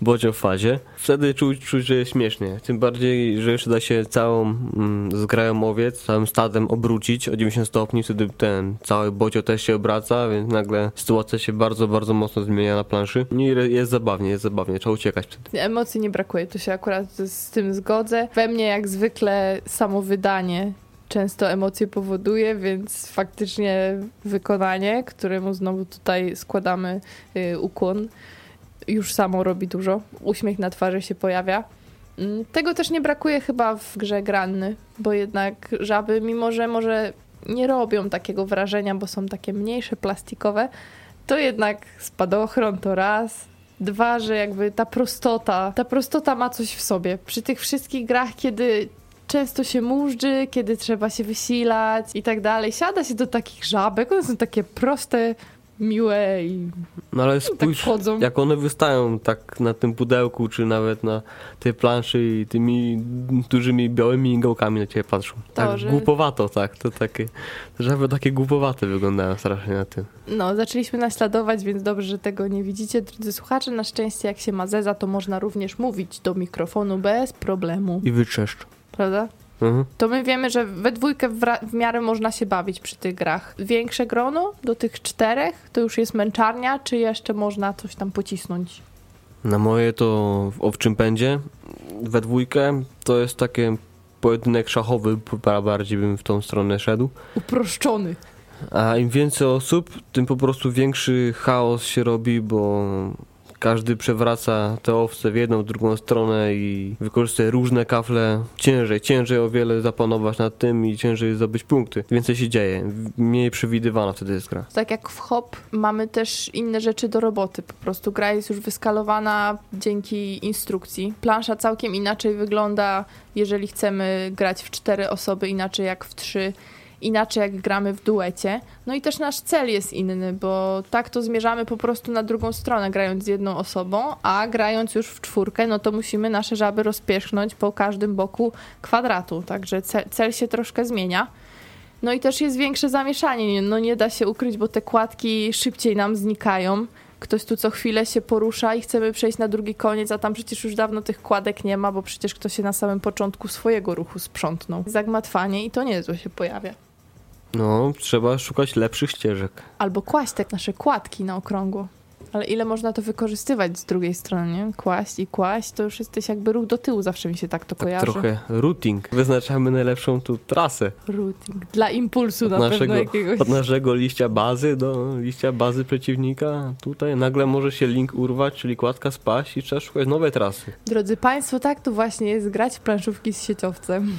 Bodzio w fazie. Wtedy czuć, czuć, że jest śmiesznie. Tym bardziej, że jeszcze da się całą mm, zgrają owiec, całym stadem obrócić o 90 stopni, wtedy ten cały Bodzio też się obraca, więc nagle sytuacja się bardzo, bardzo mocno zmienia na planszy. I jest zabawnie, jest zabawnie, trzeba uciekać wtedy. Emocji nie brakuje, tu się akurat z tym zgodzę. We mnie jak zwykle samo wydanie często emocje powoduje, więc faktycznie wykonanie, któremu znowu tutaj składamy y, ukłon, już samo robi dużo. Uśmiech na twarzy się pojawia. Mm, Tego też nie brakuje chyba w grze Granny, bo jednak żaby, mimo że może nie robią takiego wrażenia, bo są takie mniejsze, plastikowe, to jednak spadochron to raz, Dwa, że jakby ta prostota, ta prostota ma coś w sobie. Przy tych wszystkich grach, kiedy często się mużdży, kiedy trzeba się wysilać i tak dalej, siada się do takich żabek, one są takie proste, miłe i No ale tak spójrz, wchodzą. jak one wystają tak na tym pudełku, czy nawet na tej planszy i tymi dużymi białymi gałkami na ciebie patrzą. tak że- głupowato, tak. To takie, żeby takie głupowate wyglądają strasznie na tym. No, zaczęliśmy naśladować, więc dobrze, że tego nie widzicie. Drodzy słuchacze, na szczęście jak się ma zeza, to można również mówić do mikrofonu bez problemu, I wytrzeszcz. prawda? Mhm. To my wiemy, że we dwójkę w, w miarę można się bawić przy tych grach. Większe grono do tych czterech to już jest męczarnia, czy jeszcze można coś tam pocisnąć? Na moje to w owczym pędzie we dwójkę to jest takie pojedynek szachowy, bardziej bym w tą stronę szedł. Uproszczony. A im więcej osób, tym po prostu większy chaos się robi, bo każdy przewraca te owce w jedną, w drugą stronę i wykorzystuje różne kafle. Ciężej, ciężej o wiele zapanować nad tym i ciężej zdobyć punkty. Więcej się dzieje, mniej przewidywana wtedy jest gra. Tak jak w hop mamy też inne rzeczy do roboty. Po prostu gra jest już wyskalowana dzięki instrukcji. Plansza całkiem inaczej wygląda, jeżeli chcemy grać w cztery osoby, inaczej jak w trzy. Inaczej jak gramy w duecie. No i też nasz cel jest inny, bo tak to zmierzamy po prostu na drugą stronę, grając z jedną osobą, a grając już w czwórkę, no to musimy nasze żaby rozpierzchnąć po każdym boku kwadratu. Także cel, cel się troszkę zmienia. No i też jest większe zamieszanie. Nie- No nie da się ukryć, bo te kładki szybciej nam znikają. Ktoś tu co chwilę się porusza i chcemy przejść na drugi koniec, a tam przecież już dawno tych kładek nie ma, bo przecież ktoś się na samym początku swojego ruchu sprzątnął. Zagmatwanie i to niezłe się pojawia. No, trzeba szukać lepszych ścieżek. Albo kłaść te nasze kładki na okrągło. Ale ile można to wykorzystywać z drugiej strony, nie? Kłaść i kłaść, to już jesteś jakby ruch do tyłu, zawsze mi się tak to Tak kojarzy. trochę routing. Wyznaczamy najlepszą tu trasę. Routing. Dla impulsu Od na naszego, jakiegoś. od naszego liścia bazy do liścia bazy przeciwnika. Tutaj nagle może się link urwać, czyli kładka spaść i trzeba szukać nowej trasy. Drodzy Państwo, tak to właśnie jest grać w planszówki z sieciowcem.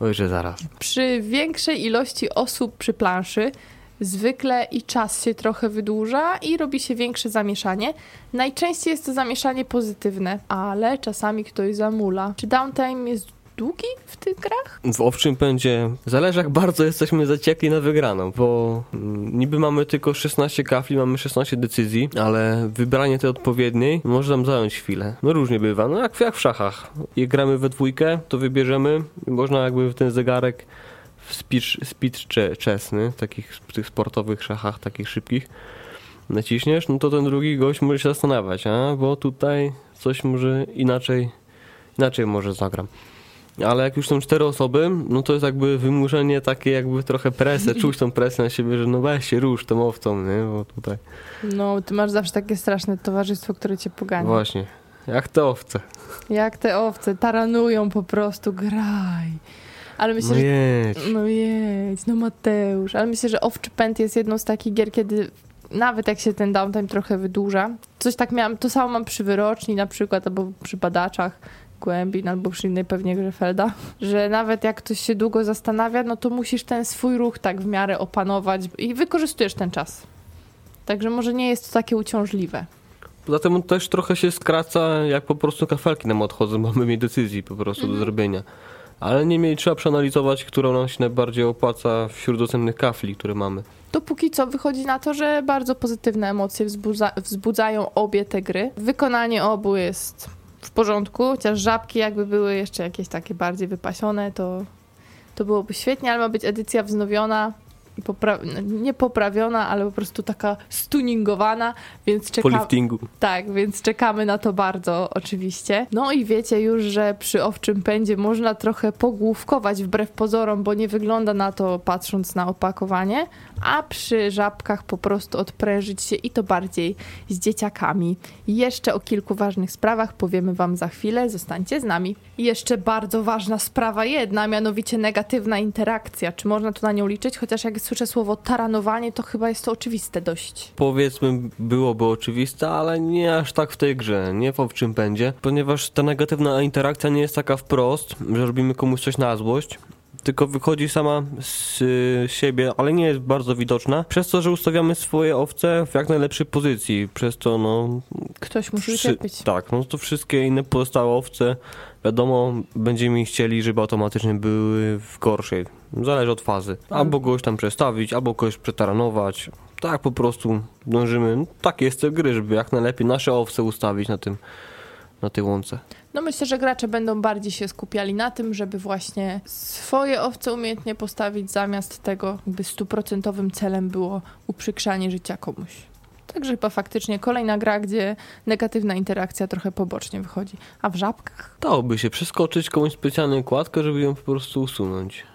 Oj, że zaraz. Przy większej ilości osób przy planszy zwykle i czas się trochę wydłuża i robi się większe zamieszanie. Najczęściej jest to zamieszanie pozytywne, ale czasami ktoś zamula. Czy downtime jest długi w tych grach? W owczym pędzie zależy jak bardzo jesteśmy zaciekli na wygraną, bo mm, niby mamy tylko 16 kafli, mamy 16 decyzji, ale wybranie tej odpowiedniej może nam zająć chwilę. No różnie bywa, no jak, jak w szachach. Jak gramy we dwójkę, to wybierzemy, można jakby w ten zegarek w speed cze- czesny, takich w tych sportowych szachach, takich szybkich, naciśniesz, no to ten drugi gość może się zastanawiać, a bo tutaj coś może inaczej, inaczej może zagram. Ale jak już są cztery osoby, no to jest jakby wymuszenie takie jakby trochę presję, czuć tą presję na siebie, że no weź się rusz tą owcą, nie? Bo tutaj No, ty masz zawsze takie straszne towarzystwo, które cię pogania. właśnie, jak te owce. Jak te owce taranują po prostu, graj. Ale myślę, No że jedź. No jedź, no Mateusz. Ale myślę, że Owczy Pęd jest jedną z takich gier, kiedy nawet jak się ten downtime trochę wydłuża. Coś tak miałam, to samo mam przy wyroczni na przykład, albo przy badaczach głębin, albo przy innej pewnie grze Felda, że nawet jak ktoś się długo zastanawia, no to musisz ten swój ruch tak w miarę opanować i wykorzystujesz ten czas. Także może nie jest to takie uciążliwe. Poza tym też trochę się skraca, jak po prostu kafelki nam odchodzą, mamy mniej decyzji po prostu do zrobienia. Ale niemniej trzeba przeanalizować, która nam się najbardziej opłaca wśród dostępnych kafli, które mamy. to póki co wychodzi na to, że bardzo pozytywne emocje wzbudza, wzbudzają obie te gry. Wykonanie obu jest w porządku, chociaż żabki jakby były jeszcze jakieś takie bardziej wypasione, to, to byłoby świetnie, ale ma być edycja wznowiona popra- nie poprawiona, ale po prostu taka stuningowana, więc Po czekamy. liftingu. Tak, więc czekamy na to bardzo oczywiście. No i wiecie już, że przy owczym pędzie można trochę pogłówkować wbrew pozorom, bo nie wygląda na to patrząc na opakowanie, a przy żabkach po prostu odprężyć się i to bardziej z dzieciakami. Jeszcze o kilku ważnych sprawach powiemy wam za chwilę, zostańcie z nami. Jeszcze bardzo ważna sprawa jedna, mianowicie negatywna interakcja. Czy można tu na nią liczyć? Chociaż jak słyszę słowo taranowanie, to chyba jest to oczywiste dość. Powiedzmy, byłoby oczywiste, ale nie aż tak w tej grze, nie w owczym pędzie, ponieważ ta negatywna interakcja nie jest taka wprost, że robimy komuś coś na złość, tylko wychodzi sama z y, siebie, ale nie jest bardzo widoczna, przez to, że ustawiamy swoje owce w jak najlepszej pozycji, przez to no... Ktoś musi wszy- ucierpieć. tak, no to wszystkie inne pozostałe owce, wiadomo, będziemy chcieli, żeby automatycznie były w gorszej, zależy od fazy. Albo kogoś tam przestawić, albo kogoś przetaranować, tak po prostu dążymy, tak jest te gry, żeby jak najlepiej nasze owce ustawić na tym, na tej łące. No myślę, że gracze będą bardziej się skupiali na tym, żeby właśnie swoje owce umiejętnie postawić, zamiast tego jakby stuprocentowym celem było uprzykrzanie życia komuś. Także chyba faktycznie kolejna gra, gdzie negatywna interakcja trochę pobocznie wychodzi. A w żabkach? Dałoby się przeskoczyć komuś specjalną kładkę, żeby ją po prostu usunąć.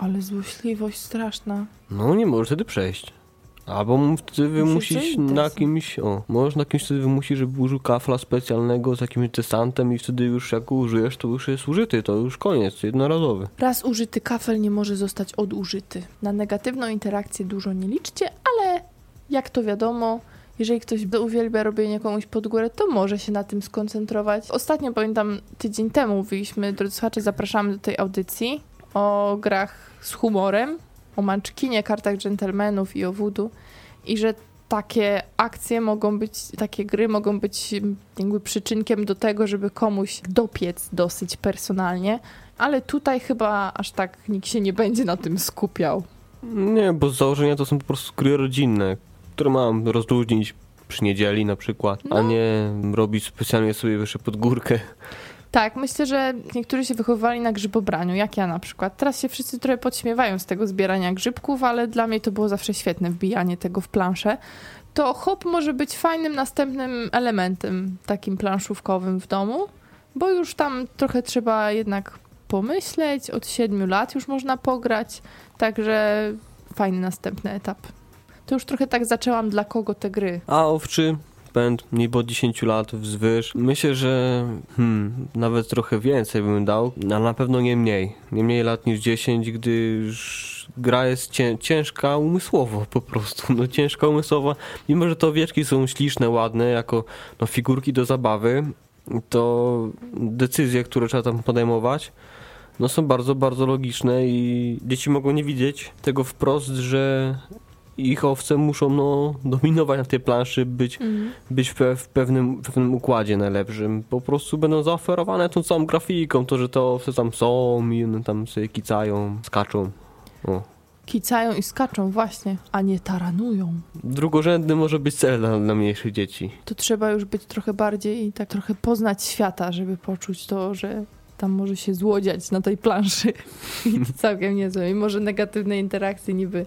Ale złośliwość straszna. No nie może wtedy przejść. Albo wtedy wymusić na kimś, o, możesz na kimś wtedy wymusić, żeby użył kafla specjalnego z jakimś desantem i wtedy już jak użyjesz, to już jest użyty, to już koniec, jednorazowy. Raz użyty kafel nie może zostać odużyty. Na negatywną interakcję dużo nie liczcie, ale jak to wiadomo, jeżeli ktoś uwielbia robienie komuś pod górę, to może się na tym skoncentrować. Ostatnio pamiętam, tydzień temu mówiliśmy, drodzy słuchacze, zapraszamy do tej audycji o grach z humorem, o manczkinie, kartach dżentelmenów i o voodoo i że takie akcje mogą być, takie gry mogą być mm, jakby przyczynkiem do tego, żeby komuś dopiec dosyć personalnie, ale tutaj chyba aż tak nikt się nie będzie na tym skupiał. Nie, bo z założenia to są po prostu gry rodzinne, które mam rozluźnić przy niedzieli na przykład, a No. nie robić specjalnie sobie wyższe pod górkę. Tak, myślę, że niektórzy się wychowywali na grzybobraniu, jak ja na przykład. Teraz się wszyscy trochę podśmiewają z tego zbierania grzybków, ale dla mnie to było zawsze świetne wbijanie tego w planszę. To hop może być fajnym następnym elementem takim planszówkowym w domu, bo już tam trochę trzeba jednak pomyśleć, od siedmiu lat już można pograć, także fajny następny etap. To już trochę tak zaczęłam, dla kogo te gry. A owczy pęd nie po 10 lat wzwyż. Myślę, że hmm, nawet trochę więcej bym dał, ale na pewno nie mniej. Nie mniej lat niż 10, gdyż gra jest cię, ciężka umysłowo po prostu. No ciężka umysłowo. Mimo, że te owieczki są śliczne, ładne, jako no, figurki do zabawy, to decyzje, które trzeba tam podejmować, no są bardzo, bardzo logiczne i dzieci mogą nie widzieć tego wprost, że ich owce muszą no, dominować na tej planszy, być, być w, pe- w pewnym, pewnym układzie najlepszym. Po prostu będą zaoferowane tą całą grafiką, to, że te owce tam są i one tam sobie kicają, skaczą. O. Kicają i skaczą właśnie, a nie taranują. Drugorzędny może być cel dla, dla mniejszych dzieci. to trzeba już być trochę bardziej i tak trochę poznać świata, żeby poczuć to, że tam może się złodziać na tej planszy. I całkiem niezłe. I może negatywnej interakcji niby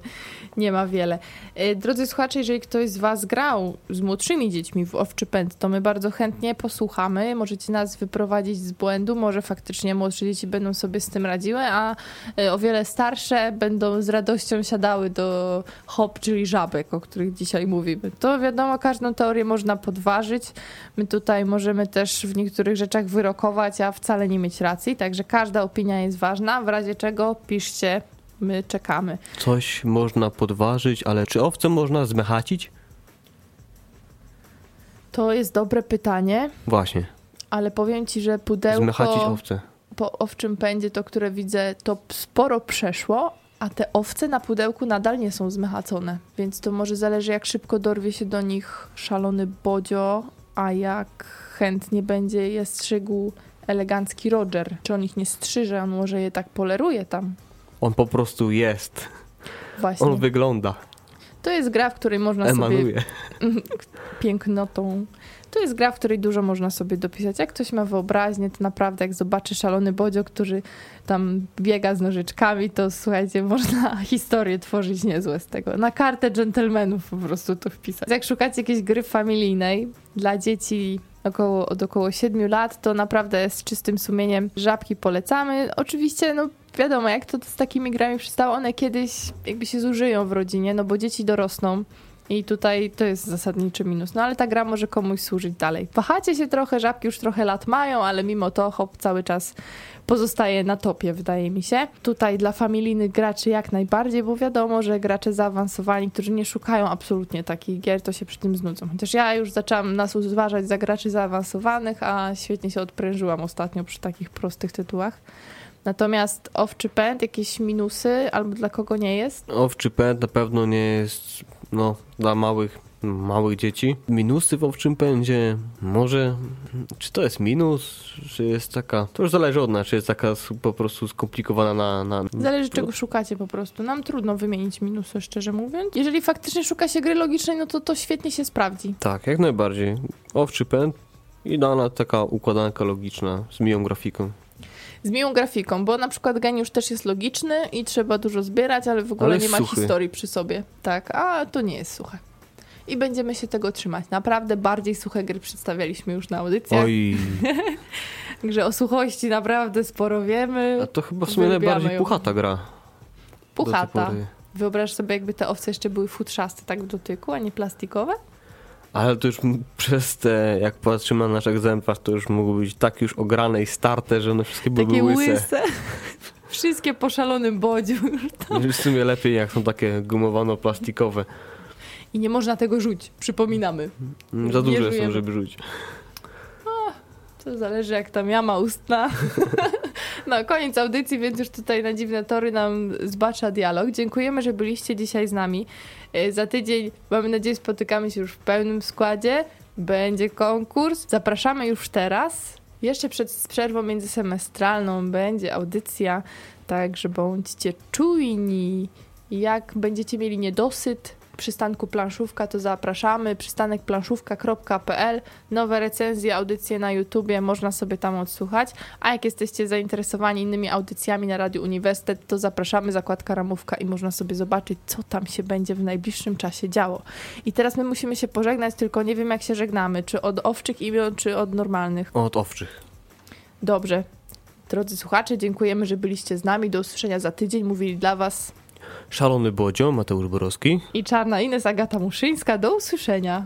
nie ma wiele. E, Drodzy słuchacze, jeżeli ktoś z Was grał z młodszymi dziećmi w Owczy Pęd, to my bardzo chętnie posłuchamy. Możecie nas wyprowadzić z błędu. Może faktycznie młodsze dzieci będą sobie z tym radziły, a e, o wiele starsze będą z radością siadały do hop, czyli żabek, o których dzisiaj mówimy. To wiadomo, każdą teorię można podważyć. My tutaj możemy też w niektórych rzeczach wyrokować, a wcale nie mieć racji. Także każda opinia jest ważna. W razie czego piszcie, my czekamy. Coś można podważyć, ale czy owce można zmechacić? To jest dobre pytanie, Właśnie, ale powiem ci, że pudełko zmechacić owce. po owczym pędzie, to które widzę, to sporo przeszło, a te owce na pudełku nadal nie są zmechacone. Więc to może zależy, jak szybko dorwie się do nich szalony Bodzio, a jak chętnie będzie je strzygł elegancki Roger. Czy on ich nie strzyże, on może je tak poleruje tam. On po prostu jest. Właśnie. On wygląda. To jest gra, w której można sobie Emanuje. pięknotą. To jest gra, w której dużo można sobie dopisać. Jak ktoś ma wyobraźnię, to naprawdę jak zobaczy szalony bodzio, który tam biega z nożyczkami, to słuchajcie, można historię tworzyć niezłe z tego. Na kartę dżentelmenów po prostu to wpisać. Jak szukacie jakiejś gry familijnej dla dzieci około, od około 7 lat, to naprawdę z czystym sumieniem żabki polecamy. Oczywiście, no wiadomo, jak to z takimi grami przystało, one kiedyś jakby się zużyją w rodzinie, no bo dzieci dorosną. I tutaj to jest zasadniczy minus. No ale ta gra może komuś służyć dalej. Wahacie się trochę, żabki już trochę lat mają, ale mimo to hop cały czas pozostaje na topie, wydaje mi się. Tutaj dla familijnych graczy jak najbardziej, bo wiadomo, że gracze zaawansowani, którzy nie szukają absolutnie takich gier, to się przy tym znudzą. Chociaż ja już zaczęłam nas uważać za graczy zaawansowanych, a świetnie się odprężyłam ostatnio przy takich prostych tytułach. Natomiast Owczy Pęd, jakieś minusy, albo dla kogo nie jest? Owczy pęd na pewno nie jest no, dla małych, małych dzieci. Minusy w owczym pędzie, może, czy to jest minus, czy jest taka, to już zależy od nas, czy jest taka po prostu skomplikowana na... na Zależy czego szukacie po prostu. Nam trudno wymienić minusy, szczerze mówiąc. Jeżeli faktycznie szuka się gry logicznej, no to to świetnie się sprawdzi. Tak, jak najbardziej. Owczy pęd, idealna taka układanka logiczna z miłą grafiką. Z miłą grafiką, bo na przykład geniusz też jest logiczny i trzeba dużo zbierać, ale w ogóle Ale nie ma suchy. historii przy sobie. Tak, a to nie jest suche. I będziemy się tego trzymać. Naprawdę bardziej suche gry przedstawialiśmy już na audycjach. Oj, Także o suchości naprawdę sporo wiemy. a to chyba w sumie najbardziej ją. puchata gra. Puchata. Wyobraź sobie, jakby te owce jeszcze były futrzaste tak w dotyku, a nie plastikowe? Ale to już przez te, jak patrzymy na nasz egzemplarz, to już mogły być tak już ograne i starte, że one wszystkie były Takie łyse. łyse. Wszystkie po szalonym bodziu. Już w sumie lepiej jak są takie gumowano-plastikowe. I nie można tego rzucić, przypominamy. Mm, Za duże są, żeby rzucić. To zależy jak tam jama ustna. No, koniec audycji, więc już tutaj na dziwne tory nam zbacza dialog. Dziękujemy, że byliście dzisiaj z nami. E, Za tydzień, mamy nadzieję, spotykamy się już w pełnym składzie. Będzie konkurs. Zapraszamy już teraz. Jeszcze przed przerwą międzysemestralną będzie audycja, także bądźcie czujni. Jak będziecie mieli niedosyt przystanku planszówka, to zapraszamy. Przystanek planszówka.pl nowe recenzje, audycje na YouTubie, można sobie tam odsłuchać. A jak jesteście zainteresowani innymi audycjami na Radiu Uniwersytet, to zapraszamy, zakładka ramówka i można sobie zobaczyć, co tam się będzie w najbliższym czasie działo. I teraz my musimy się pożegnać, tylko nie wiem jak się żegnamy, czy od owczych imion, czy od normalnych. Od owczych. Dobrze. Drodzy słuchacze, dziękujemy, że byliście z nami. Do usłyszenia za tydzień. Mówili dla Was Szalony Bodzio, Mateusz Borowski. i Czarna Ines Agata Muszyńska. Do usłyszenia.